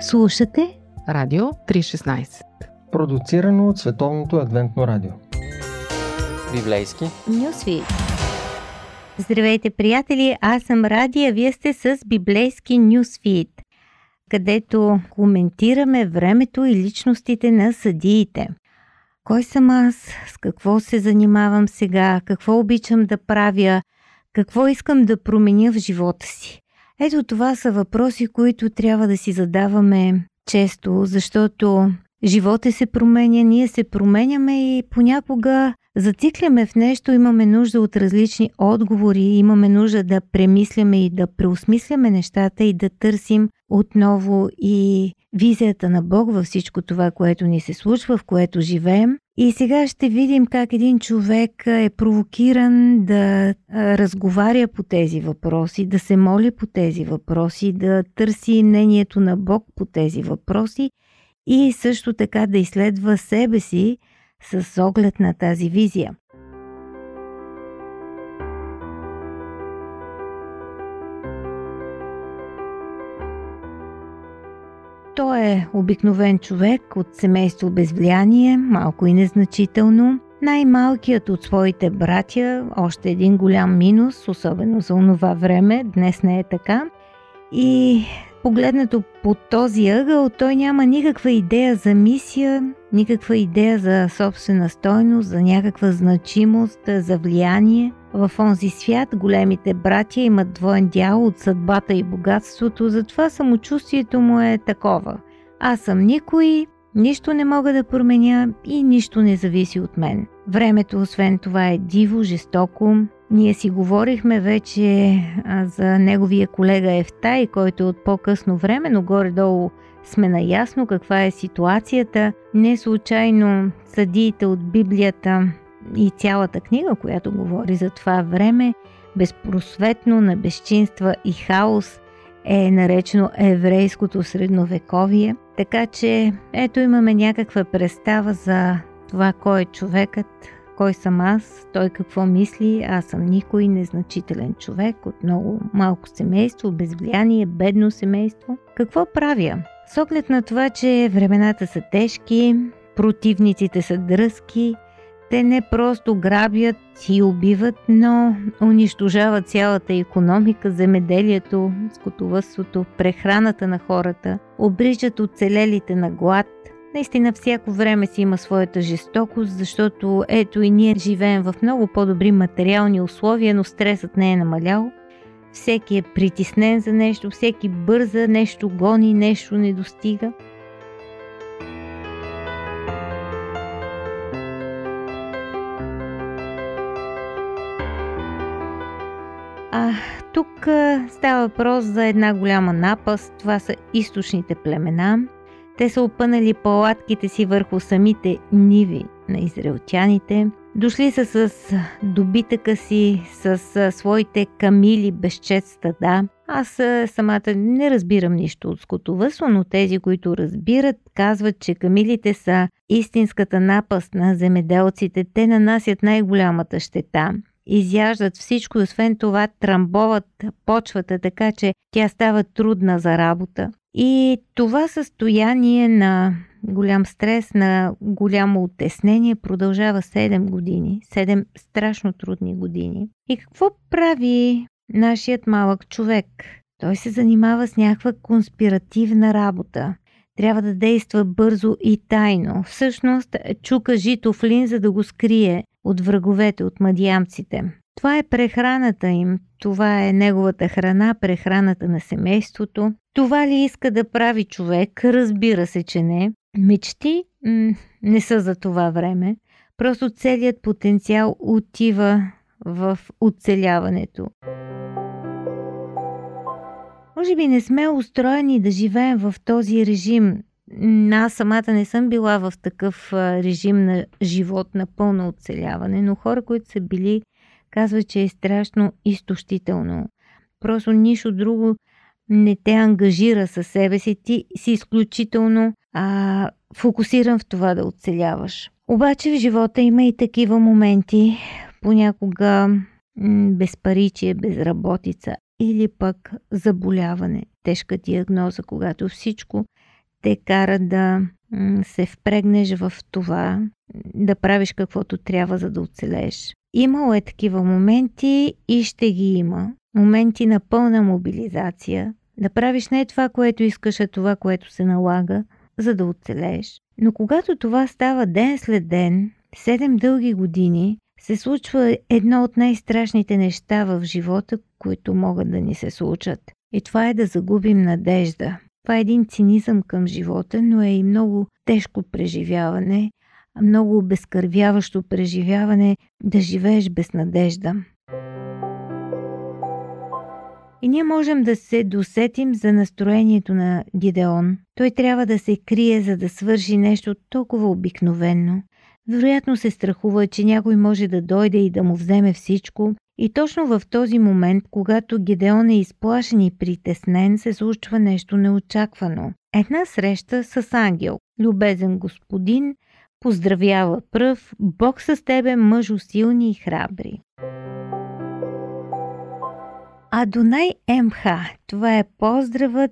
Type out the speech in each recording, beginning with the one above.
Слушате Радио 316 Продуцирано от Световното адвентно радио Библейски Нюсви Здравейте, приятели! Аз съм Ради, а вие сте с Библейски Нюсфит, където коментираме времето и личностите на съдиите. Кой съм аз? С какво се занимавам сега? Какво обичам да правя? Какво искам да променя в живота си? Ето това са въпроси, които трябва да си задаваме често, защото живота се променя, ние се променяме и понякога зацикляме в нещо, имаме нужда от различни отговори, имаме нужда да премисляме и да преосмисляме нещата и да търсим отново и визията на Бог във всичко това, което ни се случва, в което живеем. И сега ще видим как един човек е провокиран да разговаря по тези въпроси, да се моли по тези въпроси, да търси мнението на Бог по тези въпроси и също така да изследва себе си с оглед на тази визия. Той е обикновен човек от семейство без влияние, малко и незначително. Най-малкият от своите братя, още един голям минус, особено за онова време, днес не е така. И погледнато по този ъгъл, той няма никаква идея за мисия, никаква идея за собствена стойност, за някаква значимост, за влияние. В онзи свят големите братя имат двоен дял от съдбата и богатството, затова самочувствието му е такова. Аз съм никой, нищо не мога да променя и нищо не зависи от мен. Времето, освен това, е диво, жестоко. Ние си говорихме вече за неговия колега Ефтай, който е от по-късно време, но горе-долу сме наясно каква е ситуацията. Не случайно съдиите от Библията и цялата книга, която говори за това време, безпросветно на безчинства и хаос, е наречено еврейското средновековие. Така че ето имаме някаква представа за това кой е човекът, кой съм аз, той какво мисли, аз съм никой незначителен човек от много малко семейство, без влияние, бедно семейство. Какво правя? С оглед на това, че времената са тежки, противниците са дръзки, те не просто грабят и убиват, но унищожават цялата економика, земеделието, скотовътството, прехраната на хората, обричат оцелелите на глад. Наистина всяко време си има своята жестокост, защото ето и ние живеем в много по-добри материални условия, но стресът не е намалял. Всеки е притеснен за нещо, всеки бърза, нещо гони, нещо не достига – Тук става въпрос за една голяма напаст. Това са източните племена. Те са опънали палатките си върху самите ниви на израелтяните. Дошли са с добитъка си, с своите камили безчет стада. Аз самата не разбирам нищо от скотовътство, но тези, които разбират, казват, че камилите са истинската напаст на земеделците. Те нанасят най-голямата щета изяждат всичко, освен това трамбоват почвата, така че тя става трудна за работа. И това състояние на голям стрес, на голямо оттеснение продължава 7 години. 7 страшно трудни години. И какво прави нашият малък човек? Той се занимава с някаква конспиративна работа. Трябва да действа бързо и тайно. Всъщност чука жито в лин, за да го скрие от враговете, от мадиамците. Това е прехраната им, това е неговата храна, прехраната на семейството. Това ли иска да прави човек? Разбира се, че не. Мечти м- не са за това време. Просто целият потенциал отива в оцеляването. Може би не сме устроени да живеем в този режим. Аз самата не съм била в такъв режим на живот на пълно оцеляване, но хора, които са били, казват, че е страшно изтощително. Просто нищо друго не те ангажира със себе си. Ти си изключително а, фокусиран в това да оцеляваш. Обаче в живота има и такива моменти, понякога м- безпаричие, безработица или пък заболяване, тежка диагноза, когато всичко те карат да се впрегнеш в това, да правиш каквото трябва, за да оцелееш. Имало е такива моменти и ще ги има. Моменти на пълна мобилизация. Да правиш не това, което искаш, а това, което се налага, за да оцелееш. Но когато това става ден след ден, седем дълги години, се случва едно от най-страшните неща в живота, които могат да ни се случат. И това е да загубим надежда. Това е един цинизъм към живота, но е и много тежко преживяване, много обезкървяващо преживяване да живееш без надежда. И ние можем да се досетим за настроението на Гидеон. Той трябва да се крие, за да свърши нещо толкова обикновенно. Вероятно се страхува, че някой може да дойде и да му вземе всичко. И точно в този момент, когато Гедеон е изплашен и притеснен, се случва нещо неочаквано. Една среща с ангел. Любезен господин, поздравява пръв, Бог с тебе, мъжо силни и храбри. Адонай МХ. Това е поздравът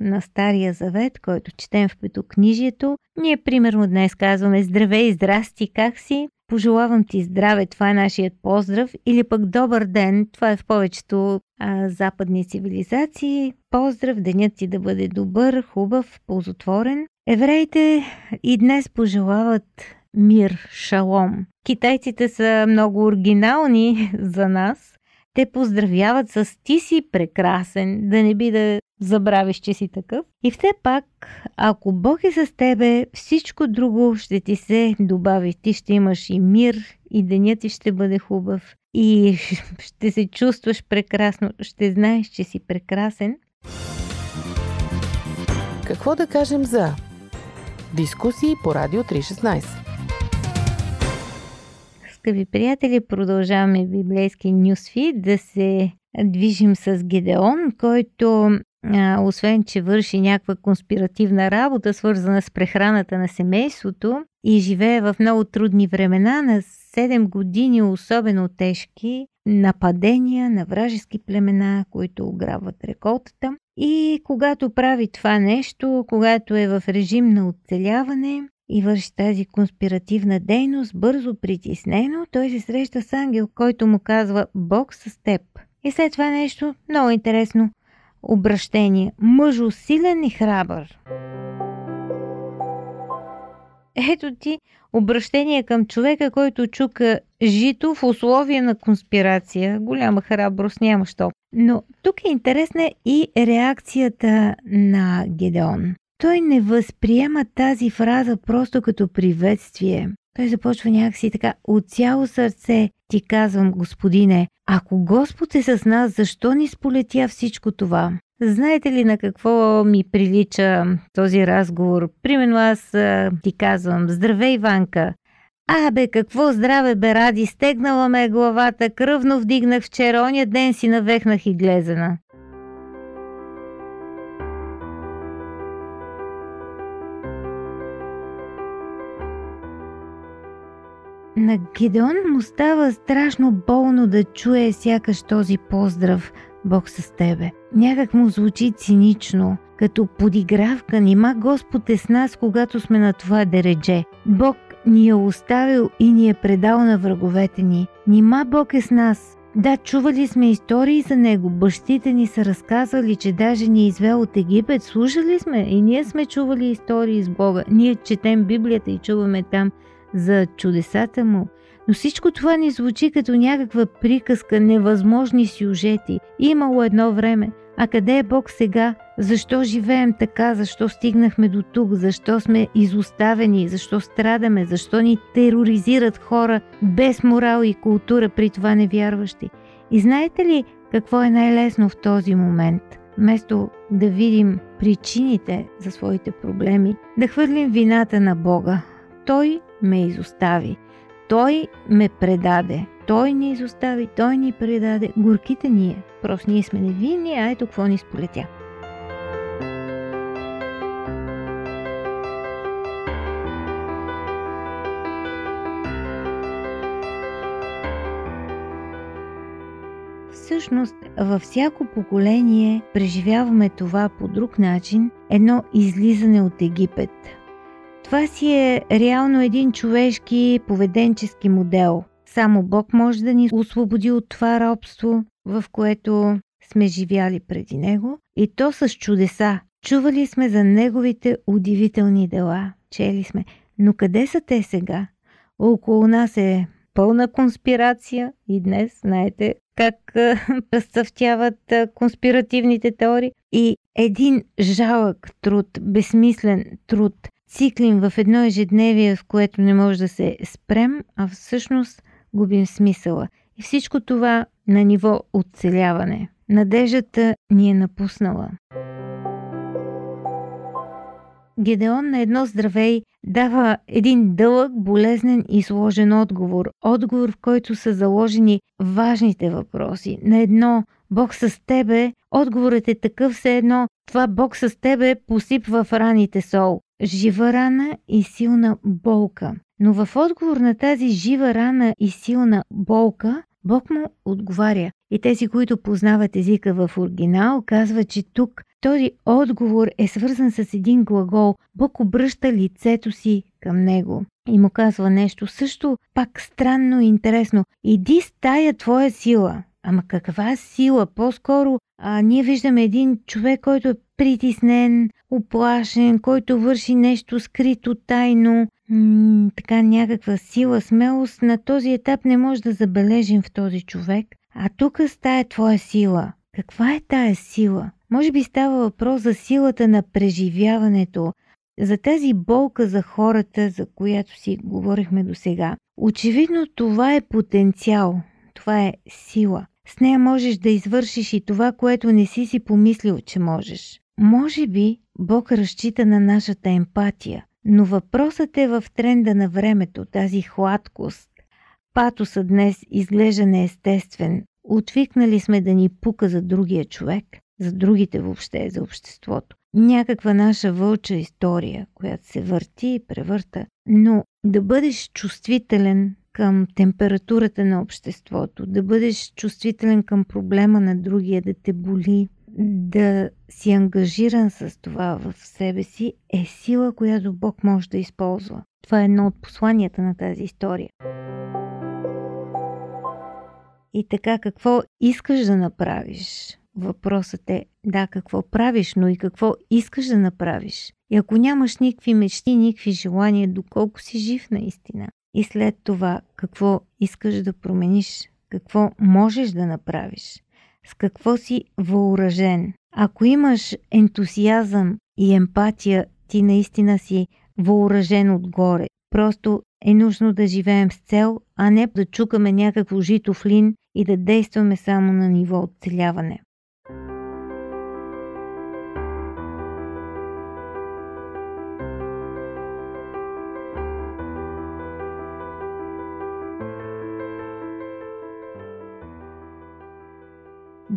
на Стария Завет, който четем в Петокнижието. Ние примерно днес казваме Здравей, здрасти, как си? Пожелавам ти здраве, това е нашият поздрав. Или пък добър ден, това е в повечето а, западни цивилизации. Поздрав, денят ти да бъде добър, хубав, ползотворен. Евреите и днес пожелават мир, шалом. Китайците са много оригинални за нас. Те поздравяват с ти си прекрасен, да не би да забравиш, че си такъв. И все пак, ако Бог е с тебе, всичко друго ще ти се добави. Ти ще имаш и мир, и денят ти ще бъде хубав, и ще се чувстваш прекрасно, ще знаеш, че си прекрасен. Какво да кажем за дискусии по Радио 316? Скъпи приятели, продължаваме библейски нюсфи да се движим с Гедеон, който а, освен че върши някаква конспиративна работа, свързана с прехраната на семейството и живее в много трудни времена, на 7 години особено тежки нападения на вражески племена, които ограбват реколтата. И когато прави това нещо, когато е в режим на оцеляване и върши тази конспиративна дейност, бързо притиснено, той се среща с ангел, който му казва Бог с теб. И след това нещо много интересно обращение. Мъжо силен и храбър. Ето ти обращение към човека, който чука жито в условия на конспирация. Голяма храброст няма що. Но тук е интересна и реакцията на Гедеон. Той не възприема тази фраза просто като приветствие. Той започва някакси така, от цяло сърце ти казвам, господине, ако Господ е с нас, защо ни сполетя всичко това? Знаете ли на какво ми прилича този разговор? Примерно аз а, ти казвам, здравей, Ванка. А, бе, какво здраве, бе, ради, стегнала ме главата, кръвно вдигнах вчера, оня ден си навехнах и глезена. На Гедеон му става страшно болно да чуе сякаш този поздрав Бог с тебе. Някак му звучи цинично, като подигравка, нима Господ е с нас, когато сме на това дередже. Бог ни е оставил и ни е предал на враговете ни. Нима Бог е с нас. Да, чували сме истории за него. Бащите ни са разказвали, че даже ни е извел от Египет. Слушали сме и ние сме чували истории с Бога. Ние четем Библията и чуваме там за чудесата му. Но всичко това ни звучи като някаква приказка, невъзможни сюжети. Имало едно време. А къде е Бог сега? Защо живеем така? Защо стигнахме до тук? Защо сме изоставени? Защо страдаме? Защо ни тероризират хора без морал и култура, при това невярващи? И знаете ли какво е най-лесно в този момент? Вместо да видим причините за своите проблеми, да хвърлим вината на Бога. Той ме изостави. Той ме предаде. Той ни изостави, той ни предаде. Горките ние. Просто ние сме невинни, а ето какво ни сполетя. всъщност във всяко поколение преживяваме това по друг начин, едно излизане от Египет. Това си е реално един човешки поведенчески модел. Само Бог може да ни освободи от това робство, в което сме живяли преди Него, и то с чудеса. Чували сме за Неговите удивителни дела, чели сме. Но къде са те сега? Около нас е пълна конспирация и днес знаете как разцъфтяват конспиративните теории. И един жалък труд, безсмислен труд, циклим в едно ежедневие, в което не може да се спрем, а всъщност губим смисъла. И всичко това на ниво оцеляване. Надеждата ни е напуснала. Гедеон на едно здравей дава един дълъг, болезнен и сложен отговор. Отговор, в който са заложени важните въпроси. На едно Бог с тебе, отговорът е такъв все едно, това Бог с тебе посипва в раните сол. Жива рана и силна болка. Но в отговор на тази жива рана и силна болка, Бог му отговаря. И тези, които познават езика в оригинал, казват, че тук този отговор е свързан с един глагол. Бог обръща лицето си към него и му казва нещо също пак странно и интересно. Иди с тая твоя сила. Ама каква сила? По-скоро а, ние виждаме един човек, който е притиснен, оплашен, който върши нещо скрито, тайно, м- така някаква сила, смелост. На този етап не може да забележим в този човек. А тук стая твоя сила. Каква е тая сила? Може би става въпрос за силата на преживяването, за тази болка за хората, за която си говорихме до сега. Очевидно това е потенциал, това е сила. С нея можеш да извършиш и това, което не си си помислил, че можеш. Може би Бог разчита на нашата емпатия, но въпросът е в тренда на времето, тази хладкост. Патоса днес изглежда неестествен. Отвикнали сме да ни пука за другия човек, за другите въобще, за обществото. Някаква наша вълча история, която се върти и превърта. Но да бъдеш чувствителен към температурата на обществото, да бъдеш чувствителен към проблема на другия, да те боли, да си ангажиран с това в себе си, е сила, която Бог може да използва. Това е едно от посланията на тази история. И така, какво искаш да направиш? Въпросът е, да, какво правиш, но и какво искаш да направиш. И ако нямаш никакви мечти, никакви желания, доколко си жив наистина. И след това, какво искаш да промениш, какво можеш да направиш, с какво си въоръжен. Ако имаш ентусиазъм и емпатия, ти наистина си въоръжен отгоре. Просто е нужно да живеем с цел, а не да чукаме някакво жито в лин и да действаме само на ниво оцеляване.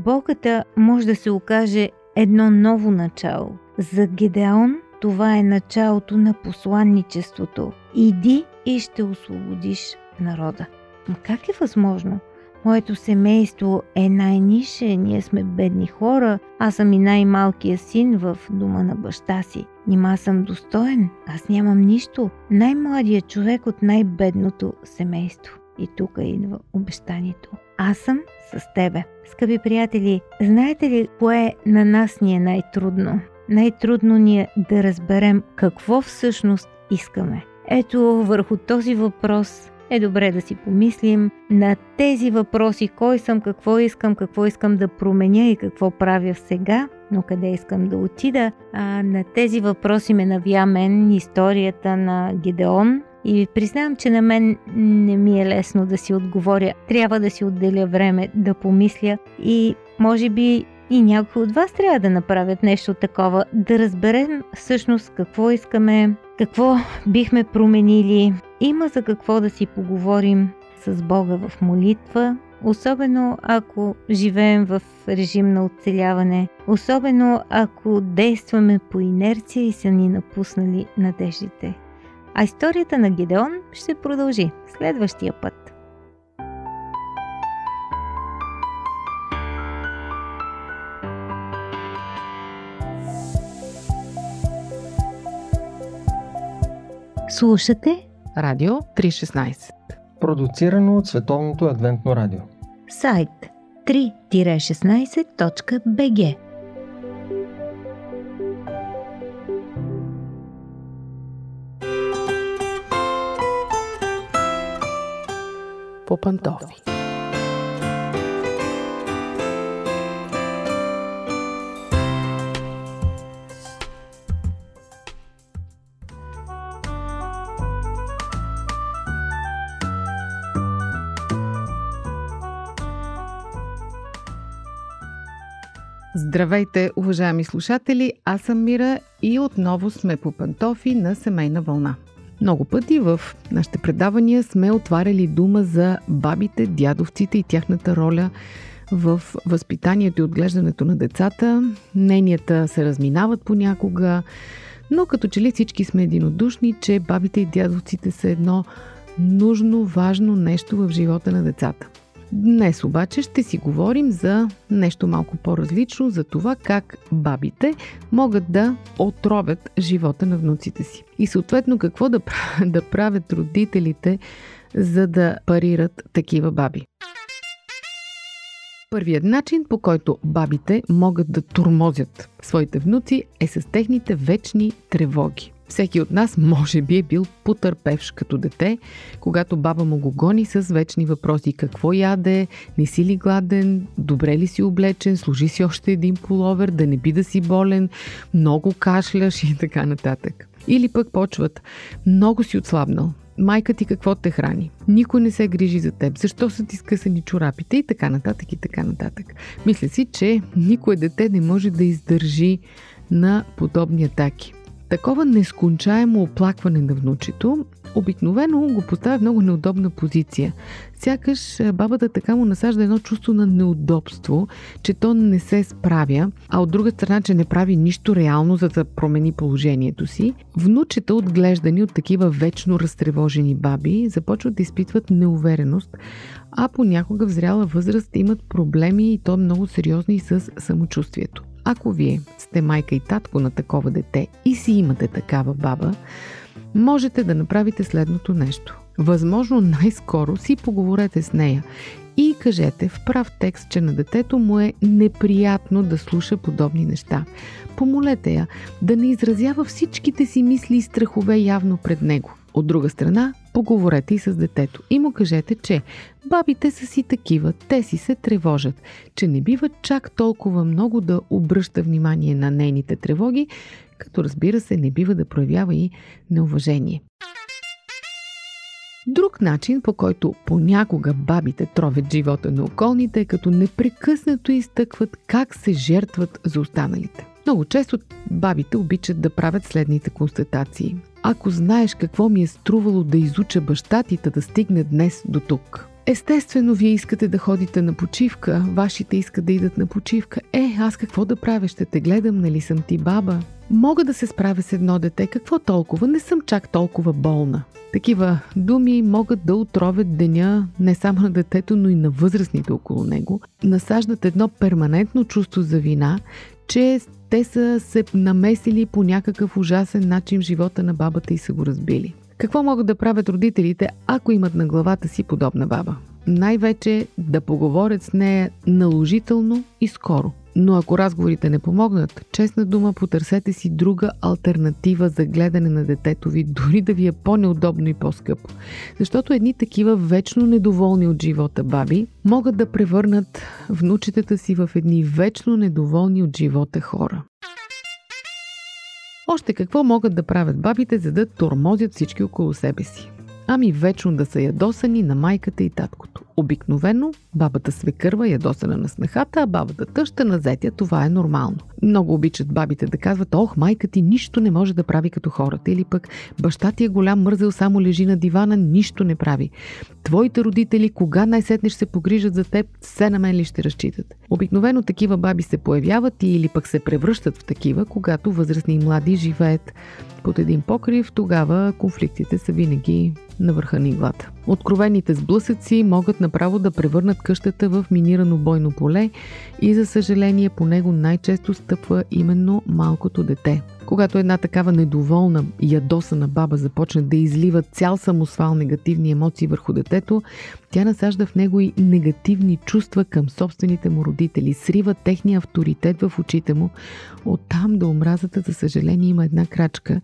Болката може да се окаже едно ново начало. За Гедеон това е началото на посланничеството. Иди и ще освободиш народа. Но как е възможно? Моето семейство е най-нише, ние сме бедни хора, аз съм и най-малкият син в дома на баща си. Нима съм достоен, аз нямам нищо. Най-младият човек от най-бедното семейство. И тук идва обещанието. Аз съм с тебе. Скъпи приятели, знаете ли кое на нас ни е най-трудно? Най-трудно ни е да разберем какво всъщност искаме. Ето върху този въпрос е добре да си помислим на тези въпроси, кой съм, какво искам, какво искам да променя и какво правя сега, но къде искам да отида. А, на тези въпроси ме навя мен историята на Гидеон, и признавам, че на мен не ми е лесно да си отговоря. Трябва да си отделя време да помисля и може би и някои от вас трябва да направят нещо такова, да разберем всъщност какво искаме, какво бихме променили. Има за какво да си поговорим с Бога в молитва, особено ако живеем в режим на оцеляване, особено ако действаме по инерция и са ни напуснали надеждите. А историята на гедеон ще продължи следващия път. Слушате Радио 316 Продуцирано от Световното адвентно радио. Сайт 3-16.bg По пантофи. Здравейте, уважаеми слушатели! Аз съм Мира и отново сме по пантофи на семейна вълна. Много пъти в нашите предавания сме отваряли дума за бабите, дядовците и тяхната роля в възпитанието и отглеждането на децата. Мненията се разминават понякога, но като че ли всички сме единодушни, че бабите и дядовците са едно нужно, важно нещо в живота на децата. Днес обаче ще си говорим за нещо малко по-различно, за това как бабите могат да отровят живота на внуците си. И съответно какво да, да правят родителите, за да парират такива баби. Първият начин, по който бабите могат да турмозят своите внуци, е с техните вечни тревоги. Всеки от нас може би е бил потърпевш като дете, когато баба му го гони с вечни въпроси. Какво яде? Не си ли гладен? Добре ли си облечен? Служи си още един половер? Да не би да си болен? Много кашляш и така нататък. Или пък почват. Много си отслабнал. Майка ти какво те храни? Никой не се грижи за теб. Защо са ти скъсани чорапите? И така нататък и така нататък. Мисля си, че никое дете не може да издържи на подобни атаки. Такова нескончаемо оплакване на внучето обикновено го поставя в много неудобна позиция. Сякаш бабата така му насажда едно чувство на неудобство, че то не се справя, а от друга страна, че не прави нищо реално, за да промени положението си. Внучета, отглеждани от такива вечно разтревожени баби, започват да изпитват неувереност, а понякога в зряла възраст имат проблеми и то много сериозни с самочувствието. Ако вие сте майка и татко на такова дете и си имате такава баба, можете да направите следното нещо. Възможно най-скоро си поговорете с нея и кажете в прав текст, че на детето му е неприятно да слуша подобни неща. Помолете я да не изразява всичките си мисли и страхове явно пред него. От друга страна, поговорете и с детето и му кажете, че бабите са си такива, те си се тревожат, че не бива чак толкова много да обръща внимание на нейните тревоги, като разбира се не бива да проявява и неуважение. Друг начин, по който понякога бабите тровят живота на околните, е като непрекъснато изтъкват как се жертват за останалите. Много често бабите обичат да правят следните констатации. Ако знаеш какво ми е струвало да изуча баща ти, да стигне днес до тук. Естествено, вие искате да ходите на почивка, вашите искат да идат на почивка. Е, аз какво да правя? Ще те гледам, нали съм ти баба? Мога да се справя с едно дете, какво толкова? Не съм чак толкова болна. Такива думи могат да отровят деня не само на детето, но и на възрастните около него. Насаждат едно перманентно чувство за вина, че те са се намесили по някакъв ужасен начин в живота на бабата и са го разбили. Какво могат да правят родителите, ако имат на главата си подобна баба? Най-вече да поговорят с нея наложително и скоро. Но ако разговорите не помогнат, честна дума, потърсете си друга альтернатива за гледане на детето ви, дори да ви е по-неудобно и по-скъпо. Защото едни такива вечно недоволни от живота баби могат да превърнат внучетата си в едни вечно недоволни от живота хора. Още какво могат да правят бабите, за да тормозят всички около себе си? Ами вечно да са ядосани на майката и таткото. Обикновено бабата свекърва ядосана на снехата, а бабата тъща на зетя. Това е нормално. Много обичат бабите да казват, ох, майка ти нищо не може да прави като хората. Или пък баща ти е голям мързел, само лежи на дивана, нищо не прави. Твоите родители, кога най-сетне ще се погрижат за теб, все на мен ли ще разчитат? Обикновено такива баби се появяват или пък се превръщат в такива, когато възрастни и млади живеят под един покрив, тогава конфликтите са винаги на върха на иглата. Откровените сблъсъци могат направо да превърнат къщата в минирано бойно поле и за съжаление по него най-често стъпва именно малкото дете. Когато една такава недоволна, ядосана баба започне да излива цял самосвал негативни емоции върху детето, тя насажда в него и негативни чувства към собствените му родители, срива техния авторитет в очите му. Оттам до омразата, за съжаление, има една крачка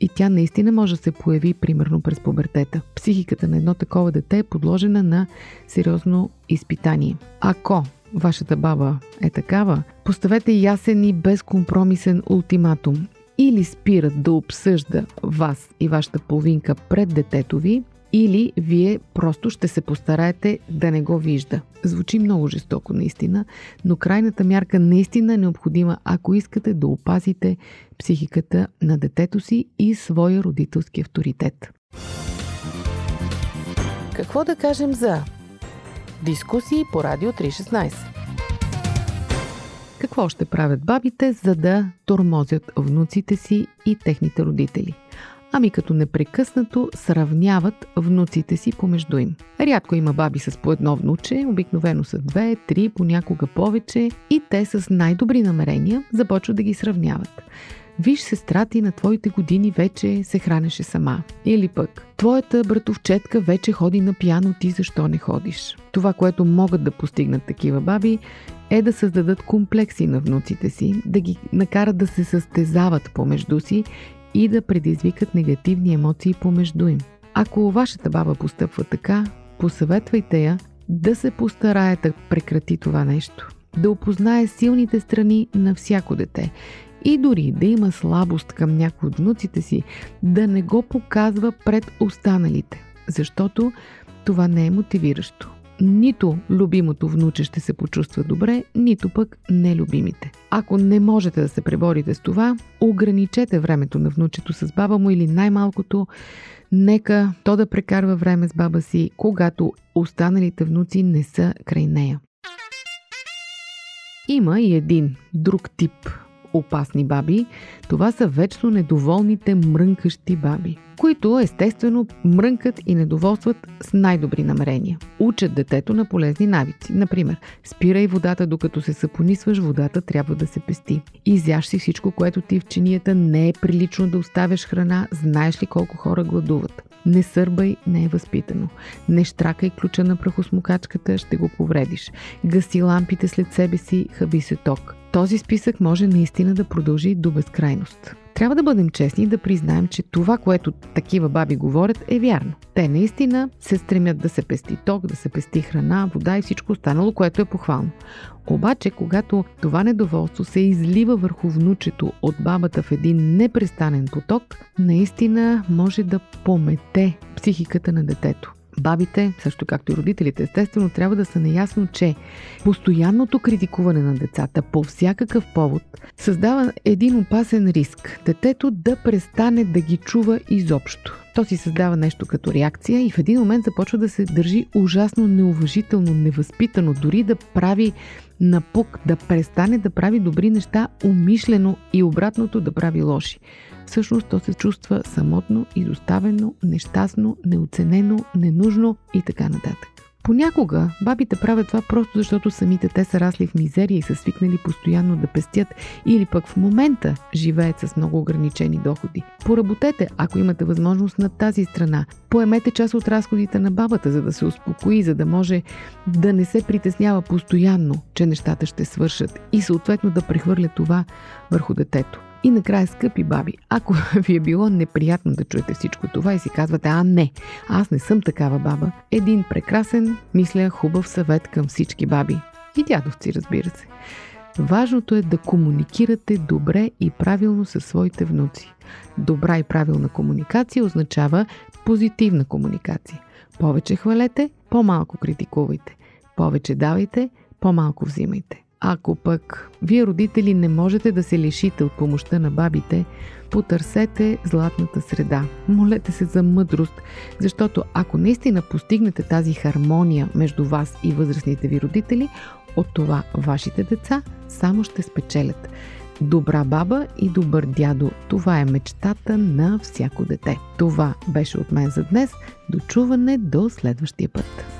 и тя наистина може да се появи примерно през пубертета. Психиката на едно такова дете е подложена на сериозно изпитание. Ако вашата баба е такава, поставете ясен и безкомпромисен ултиматум. Или спират да обсъжда вас и вашата половинка пред детето ви, или вие просто ще се постараете да не го вижда. Звучи много жестоко наистина, но крайната мярка наистина е необходима, ако искате да опазите психиката на детето си и своя родителски авторитет. Какво да кажем за дискусии по Радио 316? Какво ще правят бабите, за да тормозят внуците си и техните родители? Ами като непрекъснато сравняват внуците си помежду им. Рядко има баби с по едно внуче, обикновено са две, три, понякога повече и те с най-добри намерения започват да ги сравняват. Виж сестра ти на твоите години вече се хранеше сама. Или пък, твоята братовчетка вече ходи на пиано, ти защо не ходиш? Това, което могат да постигнат такива баби, е да създадат комплекси на внуците си, да ги накарат да се състезават помежду си и да предизвикат негативни емоции помежду им. Ако вашата баба постъпва така, посъветвайте я да се постарае да прекрати това нещо, да опознае силните страни на всяко дете и дори да има слабост към някои от внуците си, да не го показва пред останалите, защото това не е мотивиращо нито любимото внуче ще се почувства добре, нито пък нелюбимите. Ако не можете да се преборите с това, ограничете времето на внучето с баба му или най-малкото нека то да прекарва време с баба си, когато останалите внуци не са край нея. Има и един друг тип опасни баби, това са вечно недоволните мрънкащи баби, които естествено мрънкат и недоволстват с най-добри намерения. Учат детето на полезни навици. Например, спирай водата докато се съпонисваш, водата трябва да се пести. Изяш си всичко, което ти в чинията не е прилично да оставяш храна, знаеш ли колко хора гладуват. Не сърбай, не е възпитано. Не штракай ключа на прахосмокачката, ще го повредиш. Гаси лампите след себе си, хаби се ток. Този списък може наистина да продължи до безкрайност. Трябва да бъдем честни и да признаем, че това, което такива баби говорят, е вярно. Те наистина се стремят да се пести ток, да се пести храна, вода и всичко останало, което е похвално. Обаче, когато това недоволство се излива върху внучето от бабата в един непрестанен поток, наистина може да помете психиката на детето. Бабите, също както и родителите, естествено, трябва да са наясно, че постоянното критикуване на децата по всякакъв повод създава един опасен риск детето да престане да ги чува изобщо. То си създава нещо като реакция и в един момент започва да се държи ужасно неуважително, невъзпитано, дори да прави напук, да престане да прави добри неща умишлено и обратното да прави лоши всъщност то се чувства самотно, изоставено, нещастно, неоценено, ненужно и така нататък. Понякога бабите правят това просто защото самите те са расли в мизерия и са свикнали постоянно да пестят или пък в момента живеят с много ограничени доходи. Поработете, ако имате възможност на тази страна. Поемете част от разходите на бабата, за да се успокои, за да може да не се притеснява постоянно, че нещата ще свършат и съответно да прехвърля това върху детето. И накрая, скъпи баби, ако ви е било неприятно да чуете всичко това и си казвате, а не, аз не съм такава баба, един прекрасен, мисля, хубав съвет към всички баби. И дядовци, разбира се. Важното е да комуникирате добре и правилно със своите внуци. Добра и правилна комуникация означава позитивна комуникация. Повече хвалете, по-малко критикувайте. Повече давайте, по-малко взимайте. Ако пък вие родители не можете да се лишите от помощта на бабите, потърсете златната среда. Молете се за мъдрост, защото ако наистина постигнете тази хармония между вас и възрастните ви родители, от това вашите деца само ще спечелят. Добра баба и добър дядо. Това е мечтата на всяко дете. Това беше от мен за днес. Дочуване до следващия път.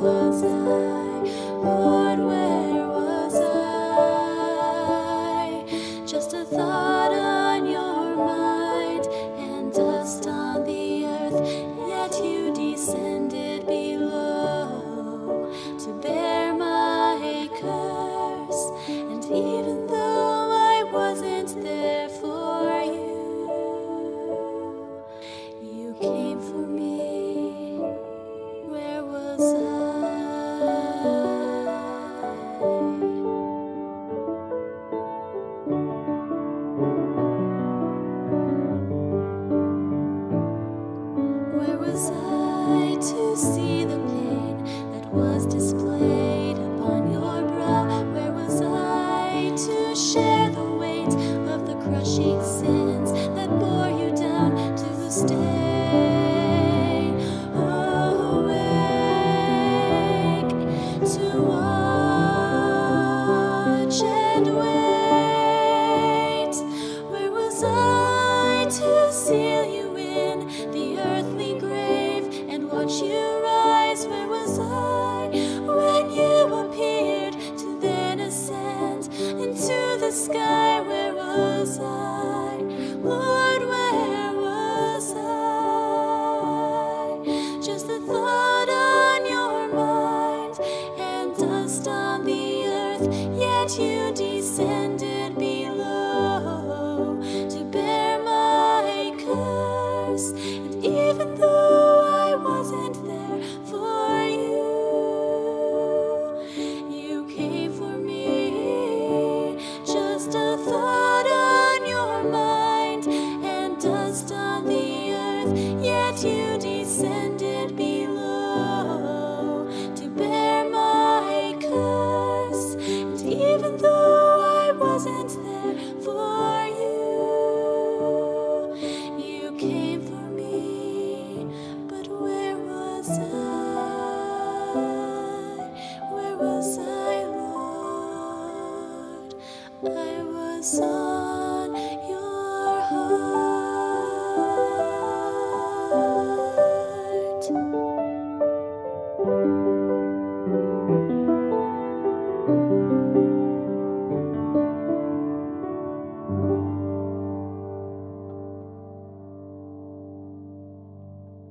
was I? Lord,